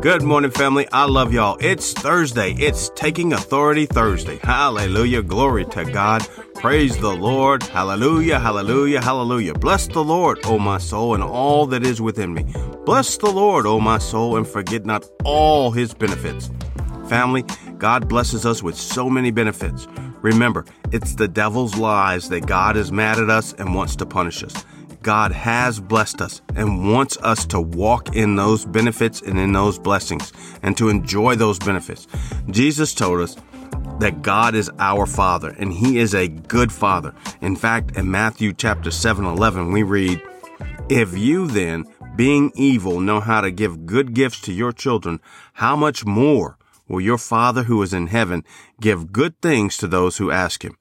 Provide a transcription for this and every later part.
Good morning, family. I love y'all. It's Thursday. It's Taking Authority Thursday. Hallelujah. Glory to God. Praise the Lord. Hallelujah. Hallelujah. Hallelujah. Bless the Lord, O my soul, and all that is within me. Bless the Lord, O my soul, and forget not all his benefits. Family, God blesses us with so many benefits. Remember, it's the devil's lies that God is mad at us and wants to punish us. God has blessed us and wants us to walk in those benefits and in those blessings and to enjoy those benefits. Jesus told us that God is our Father and He is a good Father. In fact, in Matthew chapter 7 11, we read, If you then, being evil, know how to give good gifts to your children, how much more will your Father who is in heaven give good things to those who ask Him?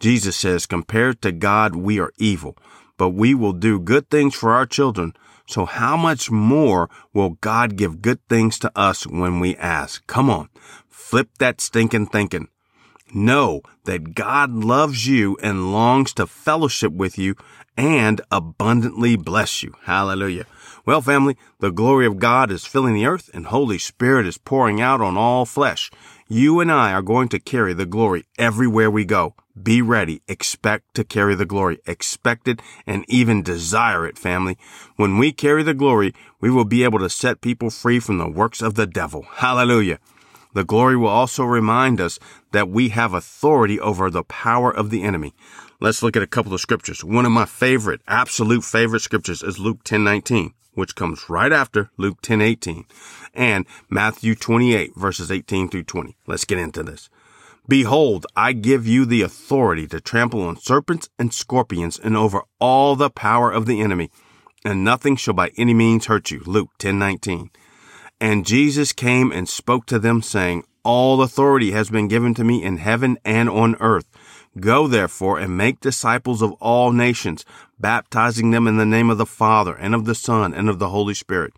Jesus says, compared to God, we are evil but we will do good things for our children. So how much more will God give good things to us when we ask? Come on, flip that stinking thinking. Know that God loves you and longs to fellowship with you and abundantly bless you. Hallelujah. Well, family, the glory of God is filling the earth and Holy Spirit is pouring out on all flesh. You and I are going to carry the glory everywhere we go. Be ready. Expect to carry the glory. Expect it and even desire it, family. When we carry the glory, we will be able to set people free from the works of the devil. Hallelujah. The glory will also remind us that we have authority over the power of the enemy. Let's look at a couple of scriptures. One of my favorite, absolute favorite scriptures is Luke 10:19, which comes right after Luke 10:18, and Matthew 28 verses 18 through 20. Let's get into this. Behold, I give you the authority to trample on serpents and scorpions and over all the power of the enemy, and nothing shall by any means hurt you. Luke 10:19. And Jesus came and spoke to them saying, All authority has been given to me in heaven and on earth. Go therefore and make disciples of all nations, baptizing them in the name of the Father and of the Son and of the Holy Spirit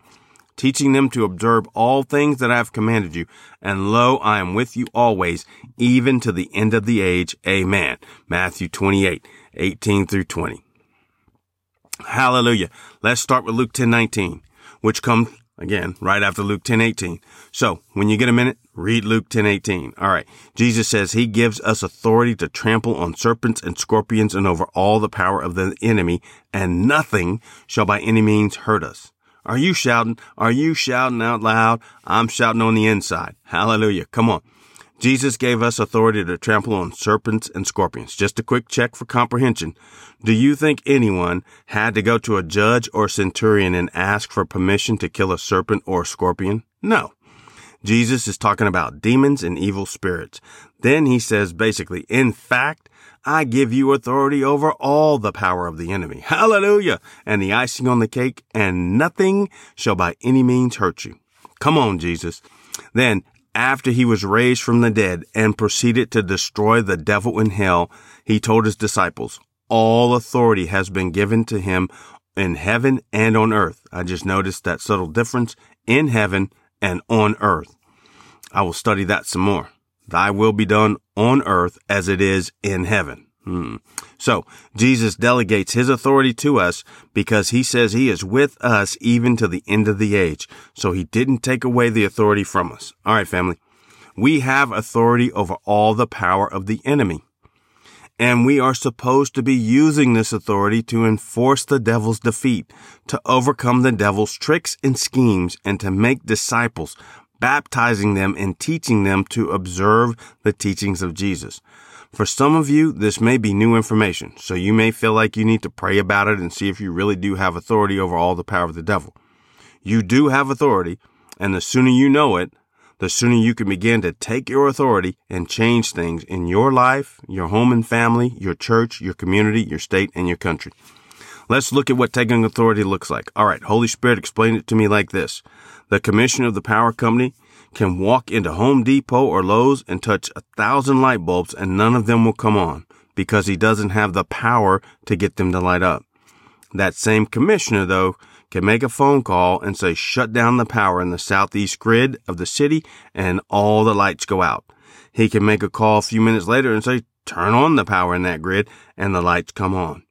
teaching them to observe all things that I have commanded you. And lo, I am with you always, even to the end of the age. Amen. Matthew 28, 18 through 20. Hallelujah. Let's start with Luke 10, 19, which comes again right after Luke 10, 18. So when you get a minute, read Luke 10, 18. All right. Jesus says he gives us authority to trample on serpents and scorpions and over all the power of the enemy and nothing shall by any means hurt us. Are you shouting? Are you shouting out loud? I'm shouting on the inside. Hallelujah. Come on. Jesus gave us authority to trample on serpents and scorpions. Just a quick check for comprehension. Do you think anyone had to go to a judge or centurion and ask for permission to kill a serpent or a scorpion? No. Jesus is talking about demons and evil spirits. Then he says basically, in fact, I give you authority over all the power of the enemy. Hallelujah. And the icing on the cake, and nothing shall by any means hurt you. Come on, Jesus. Then, after he was raised from the dead and proceeded to destroy the devil in hell, he told his disciples, all authority has been given to him in heaven and on earth. I just noticed that subtle difference in heaven and on earth. I will study that some more. Thy will be done on earth as it is in heaven. Hmm. So Jesus delegates his authority to us because he says he is with us even to the end of the age. So he didn't take away the authority from us. All right, family. We have authority over all the power of the enemy. And we are supposed to be using this authority to enforce the devil's defeat, to overcome the devil's tricks and schemes, and to make disciples baptizing them and teaching them to observe the teachings of Jesus. For some of you, this may be new information, so you may feel like you need to pray about it and see if you really do have authority over all the power of the devil. You do have authority, and the sooner you know it, the sooner you can begin to take your authority and change things in your life, your home and family, your church, your community, your state, and your country. Let's look at what taking authority looks like. All right, Holy Spirit explained it to me like this. The commission of the power company can walk into Home Depot or Lowe's and touch a thousand light bulbs and none of them will come on because he doesn't have the power to get them to light up. That same commissioner, though, can make a phone call and say, shut down the power in the southeast grid of the city and all the lights go out. He can make a call a few minutes later and say, turn on the power in that grid and the lights come on.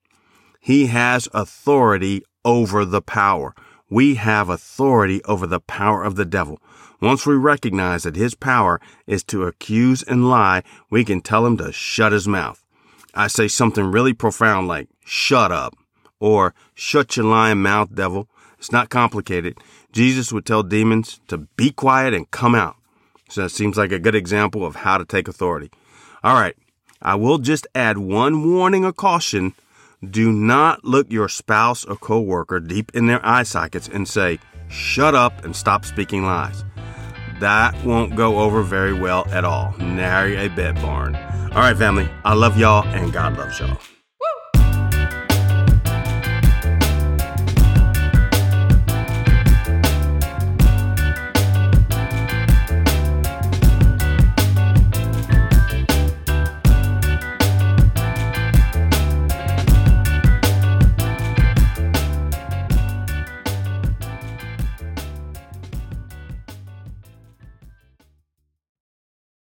He has authority over the power. We have authority over the power of the devil. Once we recognize that his power is to accuse and lie, we can tell him to shut his mouth. I say something really profound like, shut up, or shut your lying mouth, devil. It's not complicated. Jesus would tell demons to be quiet and come out. So it seems like a good example of how to take authority. All right. I will just add one warning or caution. Do not look your spouse or coworker deep in their eye sockets and say, shut up and stop speaking lies. That won't go over very well at all. Nary a bit, barn. All right, family. I love y'all and God loves y'all.